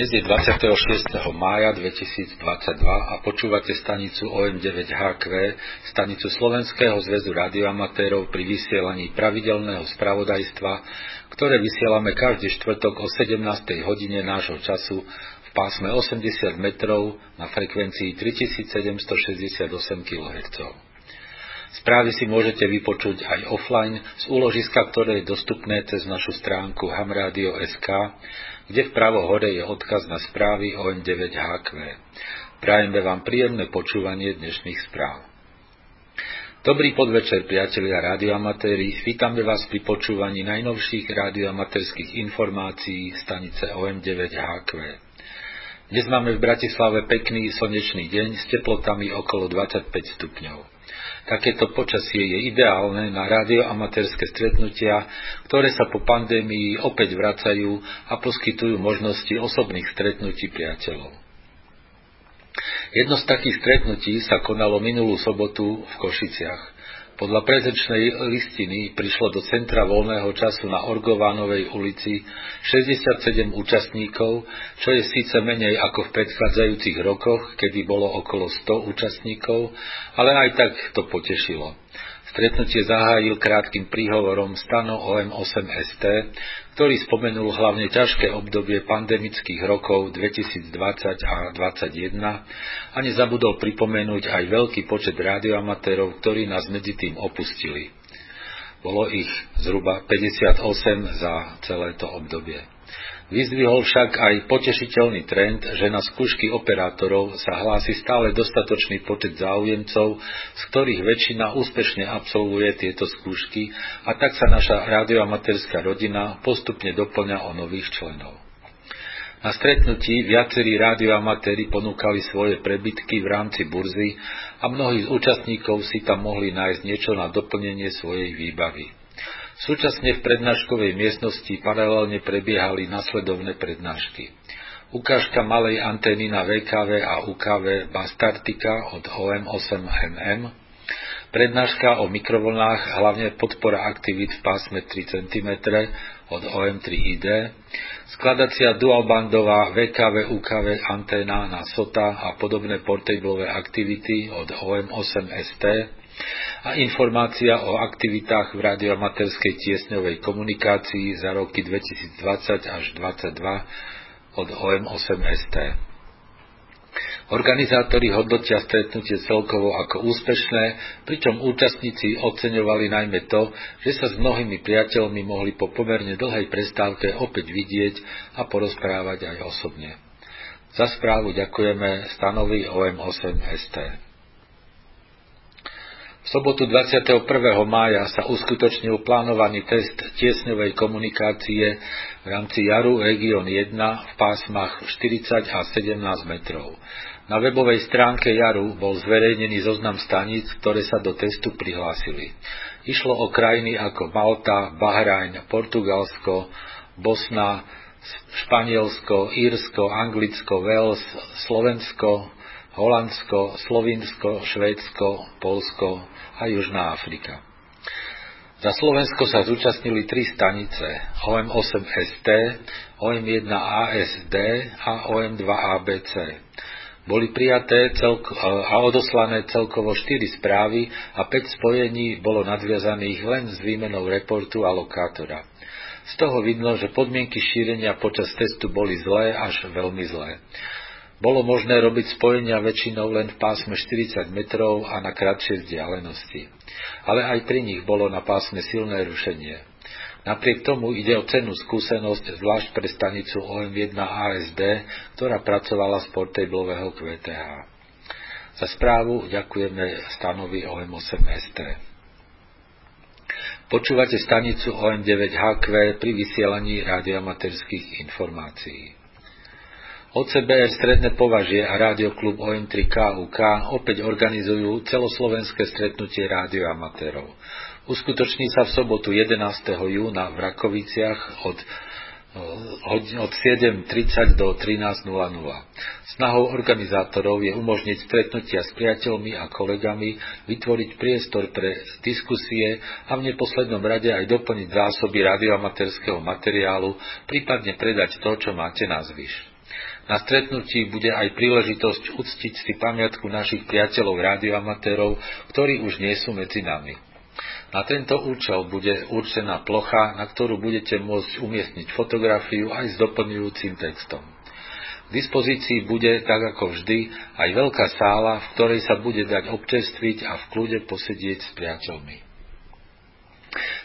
Dnes je 26. mája 2022 a počúvate stanicu OM9HQ, stanicu Slovenského zväzu radioamatérov pri vysielaní pravidelného spravodajstva, ktoré vysielame každý štvrtok o 17. hodine nášho času v pásme 80 metrov na frekvencii 3768 kHz. Správy si môžete vypočuť aj offline z úložiska, ktoré je dostupné cez našu stránku hamradio.sk kde vpravo hore je odkaz na správy OM9HQ. Prajeme vám príjemné počúvanie dnešných správ. Dobrý podvečer, priatelia radioamatéri. Vítame vás pri počúvaní najnovších radioamatérských informácií stanice OM9HQ. Dnes máme v Bratislave pekný slnečný deň s teplotami okolo 25 stupňov. Takéto počasie je ideálne na radioamatérske stretnutia, ktoré sa po pandémii opäť vracajú a poskytujú možnosti osobných stretnutí priateľov. Jedno z takých stretnutí sa konalo minulú sobotu v Košiciach. Podľa prezečnej listiny prišlo do centra voľného času na Orgovánovej ulici 67 účastníkov, čo je síce menej ako v predchádzajúcich rokoch, kedy bolo okolo 100 účastníkov, ale aj tak to potešilo. Stretnutie zahájil krátkým príhovorom Stano OM8ST, ktorý spomenul hlavne ťažké obdobie pandemických rokov 2020 a 2021 a nezabudol pripomenúť aj veľký počet radioamatérov, ktorí nás medzi tým opustili. Bolo ich zhruba 58 za celé to obdobie. Vyzdvihol však aj potešiteľný trend, že na skúšky operátorov sa hlási stále dostatočný počet záujemcov, z ktorých väčšina úspešne absolvuje tieto skúšky a tak sa naša radioamatérská rodina postupne doplňa o nových členov. Na stretnutí viacerí radioamatéri ponúkali svoje prebytky v rámci burzy a mnohí z účastníkov si tam mohli nájsť niečo na doplnenie svojej výbavy. Súčasne v prednáškovej miestnosti paralelne prebiehali nasledovné prednášky. Ukážka malej antény na VKV a UKV Bastartika od OM8MM, prednáška o mikrovlnách, hlavne podpora aktivít v pásme 3 cm od OM3ID, skladacia dualbandová VKV UKV anténa na SOTA a podobné portablové aktivity od OM8ST, a informácia o aktivitách v radioamaterskej tiesňovej komunikácii za roky 2020 až 2022 od OM8ST. Organizátori hodnotia stretnutie celkovo ako úspešné, pričom účastníci oceňovali najmä to, že sa s mnohými priateľmi mohli po pomerne dlhej prestávke opäť vidieť a porozprávať aj osobne. Za správu ďakujeme stanovi OM8ST. Sobotu 21. mája sa uskutočnil plánovaný test tiesňovej komunikácie v rámci Jaru Region 1 v pásmach 40 a 17 metrov. Na webovej stránke Jaru bol zverejnený zoznam staníc, ktoré sa do testu prihlásili. Išlo o krajiny ako Malta, Bahrajn, Portugalsko, Bosna, Španielsko, Írsko, Anglicko, Wales, Slovensko, Holandsko, Slovinsko, Švédsko, Polsko a Južná Afrika. Za Slovensko sa zúčastnili tri stanice OM8ST, OM1ASD a OM2ABC. Boli prijaté celko- a odoslané celkovo 4 správy a 5 spojení bolo nadviazaných len s výmenou reportu a lokátora. Z toho vidno, že podmienky šírenia počas testu boli zlé až veľmi zlé. Bolo možné robiť spojenia väčšinou len v pásme 40 metrov a na kratšie vzdialenosti. Ale aj pri nich bolo na pásme silné rušenie. Napriek tomu ide o cennú skúsenosť zvlášť pre stanicu OM1 ASD, ktorá pracovala z portablového QTH. Za správu ďakujeme stanovi OM8ST. Počúvate stanicu OM9HQ pri vysielaní radioamaterských informácií. OCBR Stredné považie a Rádioklub OM3 KUK opäť organizujú celoslovenské stretnutie rádioamatérov. Uskutoční sa v sobotu 11. júna v Rakoviciach od od 7.30 do 13.00. Snahou organizátorov je umožniť stretnutia s priateľmi a kolegami, vytvoriť priestor pre diskusie a v neposlednom rade aj doplniť zásoby radioamatérskeho materiálu, prípadne predať to, čo máte na zvyš. Na stretnutí bude aj príležitosť uctiť si pamiatku našich priateľov rádioamatérov, ktorí už nie sú medzi nami. Na tento účel bude určená plocha, na ktorú budete môcť umiestniť fotografiu aj s doplňujúcim textom. K dispozícii bude, tak ako vždy, aj veľká sála, v ktorej sa bude dať občerstviť a v kľude posedieť s priateľmi.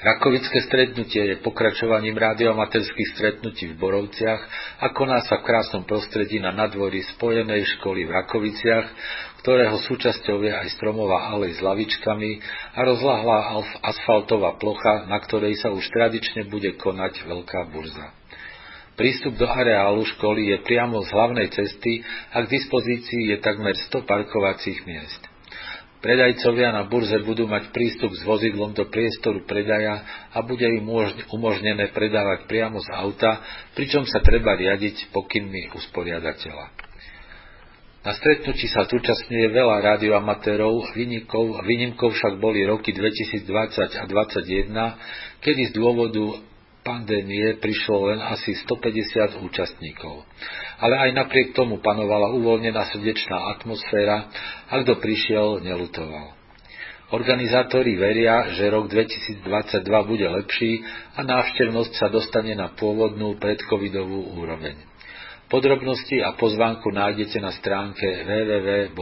Rakovické stretnutie je pokračovaním radiomaterských stretnutí v Borovciach a koná sa v krásnom prostredí na nadvorí spojenej školy v Rakoviciach, ktorého súčasťou je aj stromová alej s lavičkami a rozlahlá asfaltová plocha, na ktorej sa už tradične bude konať veľká burza. Prístup do areálu školy je priamo z hlavnej cesty a k dispozícii je takmer 100 parkovacích miest. Predajcovia na burze budú mať prístup s vozidlom do priestoru predaja a bude im umožnené predávať priamo z auta, pričom sa treba riadiť pokynmi usporiadateľa. Na stretnutí sa zúčastňuje veľa rádioamatérov, výnimkou však boli roky 2020 a 2021, kedy z dôvodu pandémie prišlo len asi 150 účastníkov ale aj napriek tomu panovala uvoľnená srdečná atmosféra a kto prišiel, nelutoval. Organizátori veria, že rok 2022 bude lepší a návštevnosť sa dostane na pôvodnú predcovidovú úroveň. Podrobnosti a pozvánku nájdete na stránke www.ocbr.sk.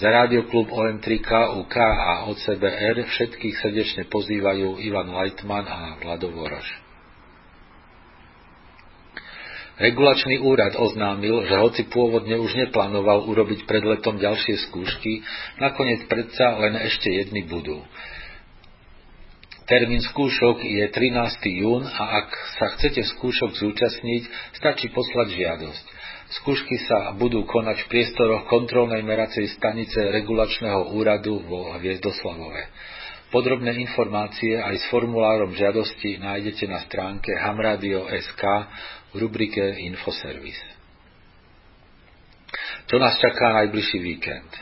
Za Rádioklub OM3K, UK a OCBR všetkých srdečne pozývajú Ivan Leitman a Vlado Voroš. Regulačný úrad oznámil, že hoci pôvodne už neplánoval urobiť pred letom ďalšie skúšky, nakoniec predsa len ešte jedny budú. Termín skúšok je 13. jún a ak sa chcete skúšok zúčastniť, stačí poslať žiadosť. Skúšky sa budú konať v priestoroch kontrolnej meracej stanice regulačného úradu vo Hviezdoslavove. Podrobné informácie aj s formulárom žiadosti nájdete na stránke hamradio.sk v rubrike Infoservis. Čo nás čaká najbližší víkend?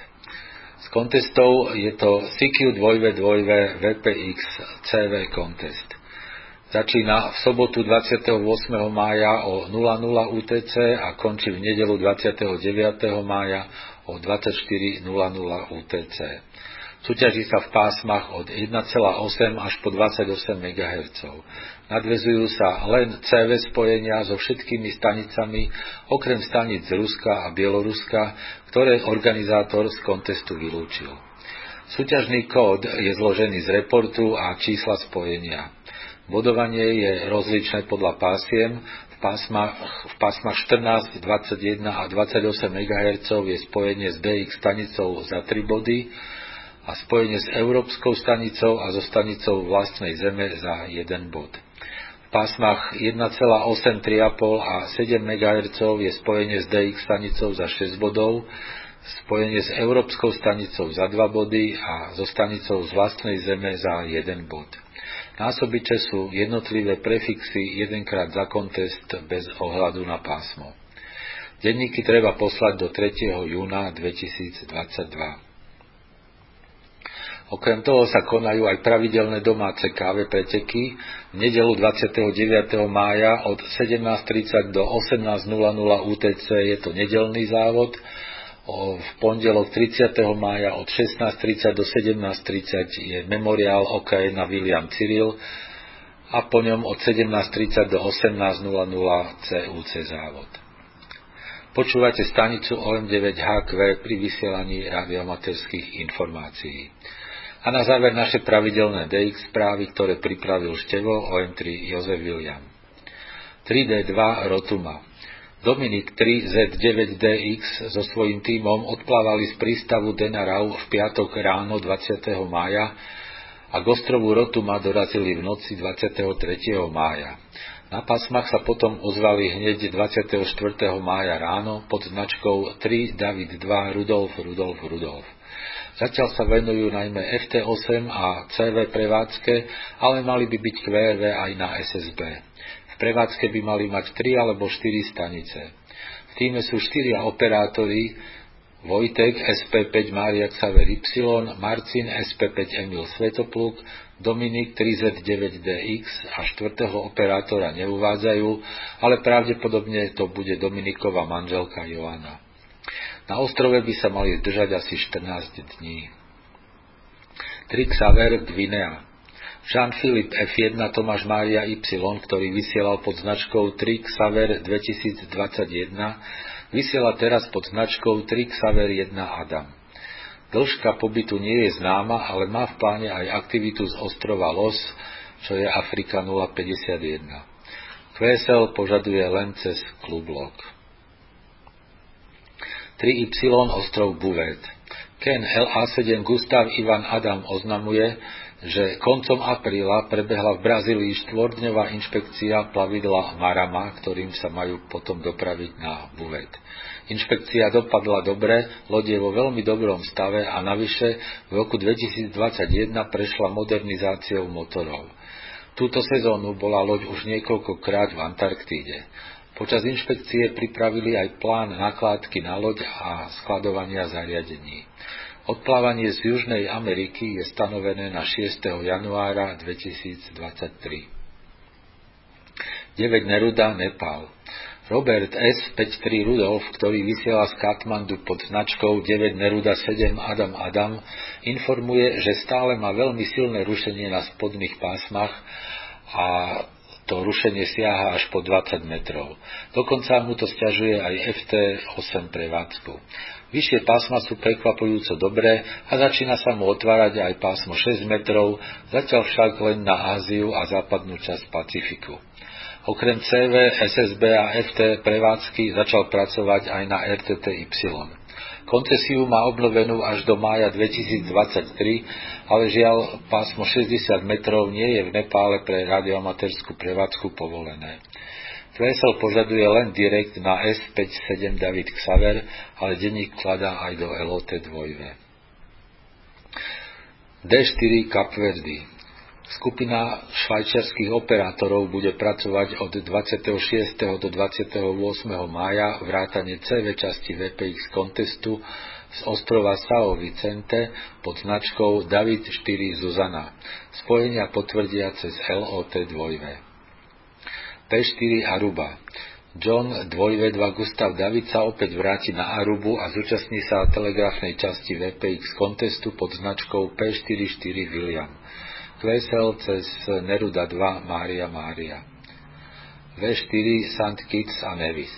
Z kontestov je to CQ 2V2 VPX CV kontest. Začína v sobotu 28. mája o 00 UTC a končí v nedelu 29. mája o 24.00 UTC. Súťaží sa v pásmach od 1,8 až po 28 MHz. Nadvezujú sa len CV spojenia so všetkými stanicami, okrem stanic Ruska a Bieloruska, ktoré organizátor z kontestu vylúčil. Súťažný kód je zložený z reportu a čísla spojenia. Bodovanie je rozličné podľa pásiem, v pásmach, v pásmach 14, 21 a 28 MHz je spojenie s DX stanicou za 3 body, a spojenie s Európskou stanicou a so stanicou vlastnej Zeme za 1 bod. V pásmach 1,8, 3,5 a 7 MHz je spojenie s DX stanicou za 6 bodov, spojenie s Európskou stanicou za 2 body a so stanicou z vlastnej Zeme za 1 bod. Násobiče sú jednotlivé prefixy jedenkrát za kontest bez ohľadu na pásmo. Denníky treba poslať do 3. júna 2022. Okrem toho sa konajú aj pravidelné domáce káve preteky. V nedelu 29. mája od 17.30 do 18.00 UTC je to nedelný závod. V pondelok 30. mája od 16.30 do 17.30 je memoriál OK na William Cyril a po ňom od 17.30 do 18.00 CUC závod. Počúvate stanicu OM9HQ pri vysielaní radiomaterských informácií. A na záver naše pravidelné DX správy, ktoré pripravil števo OM3 Jozef William. 3D2 Rotuma. Dominik 3Z9DX so svojím tímom odplávali z prístavu Denarau v piatok ráno 20. mája a k ostrovu Rotuma dorazili v noci 23. mája. Na pásmach sa potom ozvali hneď 24. mája ráno pod značkou 3 David 2 Rudolf Rudolf Rudolf. Zatiaľ sa venujú najmä FT8 a CV prevádzke, ale mali by byť QRV aj na SSB. Prevádzke by mali mať 3 alebo 4 stanice. V týme sú 4 operátori, Vojtek SP5 Mária Xaver Y, Marcin SP5 Emil Svetopluk, Dominik 3Z9DX a štvrtého operátora neuvádzajú, ale pravdepodobne to bude Dominiková manželka Joana. Na ostrove by sa mali zdržať asi 14 dní. Xaver Gvinea Jean-Philippe F1 Tomáš Mária Y, ktorý vysielal pod značkou Xaver 2021, vysiela teraz pod značkou Xaver 1 Adam. Dĺžka pobytu nie je známa, ale má v pláne aj aktivitu z ostrova Los, čo je Afrika 051. QSL požaduje len cez klublok. 3Y ostrov Buvet. Ken LA7 Gustav Ivan Adam oznamuje, že koncom apríla prebehla v Brazílii štvordňová inšpekcia plavidla Marama, ktorým sa majú potom dopraviť na Buvet. Inšpekcia dopadla dobre, loď je vo veľmi dobrom stave a navyše v roku 2021 prešla modernizáciou motorov. Túto sezónu bola loď už niekoľkokrát v Antarktíde. Počas inšpekcie pripravili aj plán nakládky na loď a skladovania zariadení. Odplávanie z Južnej Ameriky je stanovené na 6. januára 2023. 9 Neruda, Nepal. Robert S. 53 Rudolf, ktorý vysiela z Katmandu pod značkou 9 Neruda 7 Adam Adam, informuje, že stále má veľmi silné rušenie na spodných pásmach a to rušenie siaha až po 20 metrov. Dokonca mu to stiažuje aj FT8 prevádzku. Vyššie pásma sú prekvapujúco dobré a začína sa mu otvárať aj pásmo 6 metrov, zatiaľ však len na Áziu a západnú časť Pacifiku. Okrem CV, SSB a FT prevádzky začal pracovať aj na RTTY. Koncesiu má obnovenú až do mája 2023, ale žiaľ pásmo 60 metrov nie je v Nepále pre radioamatérskú prevádzku povolené. QSL požaduje len direkt na S57 David Xaver, ale denník kladá aj do LOT 2. D4 Kapverdy Skupina švajčiarských operátorov bude pracovať od 26. do 28. mája vrátane CV časti VPX kontestu z ostrova Sao Vicente pod značkou David 4 Zuzana. Spojenia potvrdia cez LOT 2. P4 Aruba. John 2V2 Gustav David sa opäť vráti na Arubu a zúčastní sa telegrafnej časti VPX kontestu pod značkou P44 William. Kvesel cez Neruda 2 Mária Mária. V4 St. Kitts a Nevis.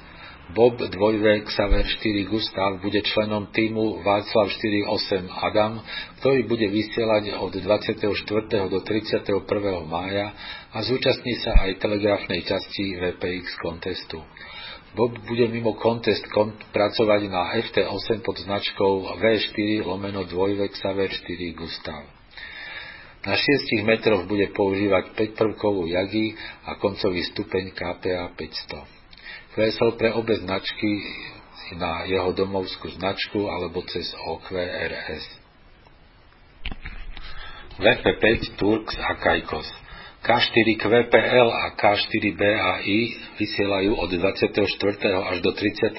Bob 2 Xaver 4 Gustav bude členom týmu Václav 48 Adam, ktorý bude vysielať od 24. do 31. mája a zúčastní sa aj telegrafnej časti VPX kontestu. Bob bude mimo kontest kon- pracovať na FT8 pod značkou V4 lomeno 2 Xaver 4 Gustav. Na 6 metroch bude používať 5-prvkovú jagi a koncový stupeň KPA 500. Kvesel pre obe značky na jeho domovskú značku alebo cez OQRS. VP5 Turks a Kajkos. K4 QPL a K4 BAI vysielajú od 24. až do 31.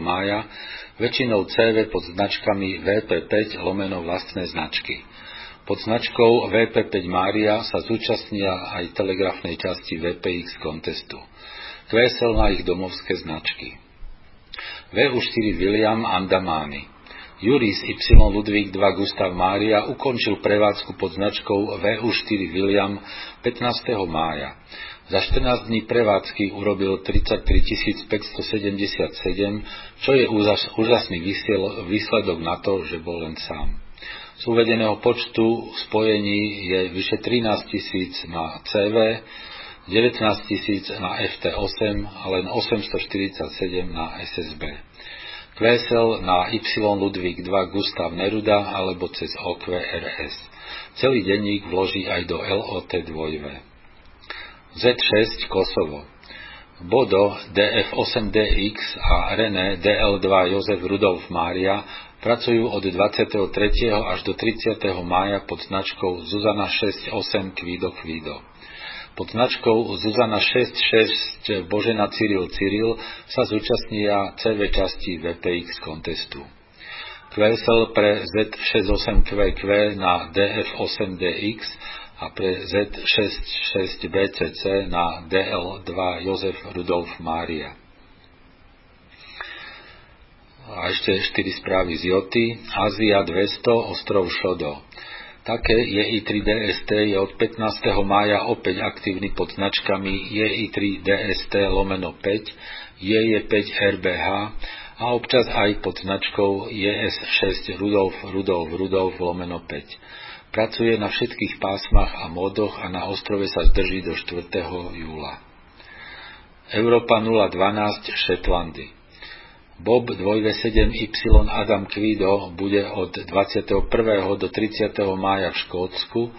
mája väčšinou CV pod značkami VP5 lomeno vlastné značky. Pod značkou VP5 Mária sa zúčastnia aj telegrafnej časti VPX kontestu. QSL má ich domovské značky. VU4 William Andamány Juris Y Ludvík 2 Gustav Mária ukončil prevádzku pod značkou VU4 William 15. mája. Za 14 dní prevádzky urobil 33 577, čo je úžasný výsledok na to, že bol len sám. Z uvedeného počtu spojení je vyše 13 tisíc na CV, 19 tisíc na FT8 a len 847 na SSB. QSL na Y Ludvík 2 Gustav Neruda alebo cez OQRS. Celý denník vloží aj do LOT 2. Z6 Kosovo. Bodo DF8DX a René DL2 Jozef Rudolf Mária Pracujú od 23. až do 30. mája pod značkou Zuzana 68 Kvido Kvido. Pod značkou Zuzana 66 Božena Cyril Cyril sa zúčastnia CV časti VPX kontestu. QSL pre Z68QQ na DF8DX a pre Z66BCC na DL2 Jozef Rudolf Mária. A ešte 4 správy z Joty. Ázia 200, ostrov Šodo. Také JI3DST je od 15. mája opäť aktívny pod značkami JI3DST lomeno 5, JJ5 RBH a občas aj pod značkou JS6 Rudolf Rudolf Rudolf lomeno 5. Pracuje na všetkých pásmach a módoch a na ostrove sa zdrží do 4. júla. Európa 012 Šetlandy Bob 2V7Y Adam Kvido bude od 21. do 30. mája v Škótsku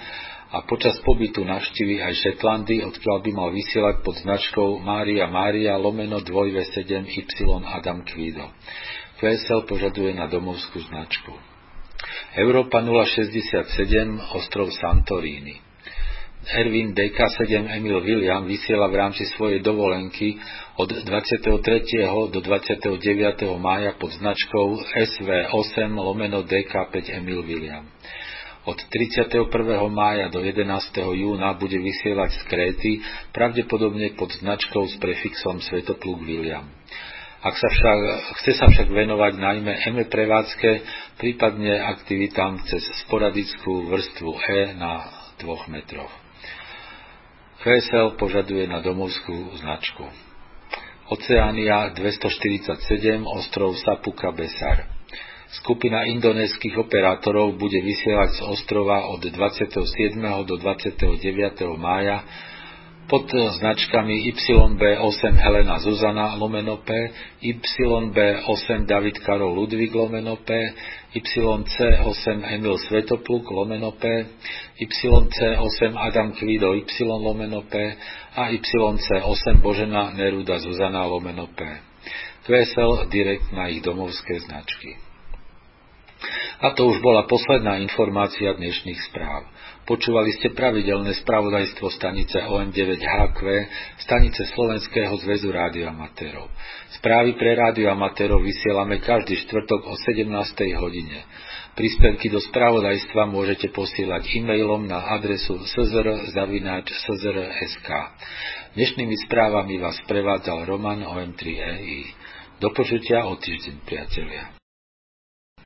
a počas pobytu navštívi aj Šetlandy, odkiaľ by mal vysielať pod značkou Mária Mária lomeno 2V7Y Adam Kvido. QSL požaduje na domovskú značku. Európa 067 ostrov Santorini. Erwin DK7 Emil William vysiela v rámci svojej dovolenky od 23. do 29. mája pod značkou SV8 lomeno DK5 Emil William. Od 31. mája do 11. júna bude vysielať z Kréty, pravdepodobne pod značkou s prefixom Svetopluk William. Ak sa však, chce sa však venovať najmä EME prevádzke, prípadne aktivitám cez sporadickú vrstvu E na 2 metroch. KSL požaduje na domovskú značku. Oceánia 247, ostrov Sapuka Besar. Skupina indonéskych operátorov bude vysielať z ostrova od 27. do 29. mája pod značkami YB8 Helena Zuzana lomeno P, YB8 David Karol Ludvík lomeno P, YC8 Emil Svetopluk lomeno P, YC8 Adam Kvido Y lomeno P a YC8 Božena Neruda Zuzana lomeno P. QSL direkt na ich domovské značky. A to už bola posledná informácia dnešných správ. Počúvali ste pravidelné spravodajstvo stanice OM9HQ, stanice Slovenského zväzu rádioamatérov. Správy pre rádioamatérov vysielame každý štvrtok o 17. hodine. Príspevky do spravodajstva môžete posielať e-mailom na adresu szr.sk. Dnešnými správami vás prevádzal Roman OM3EI. Do počutia o týždeň, priatelia.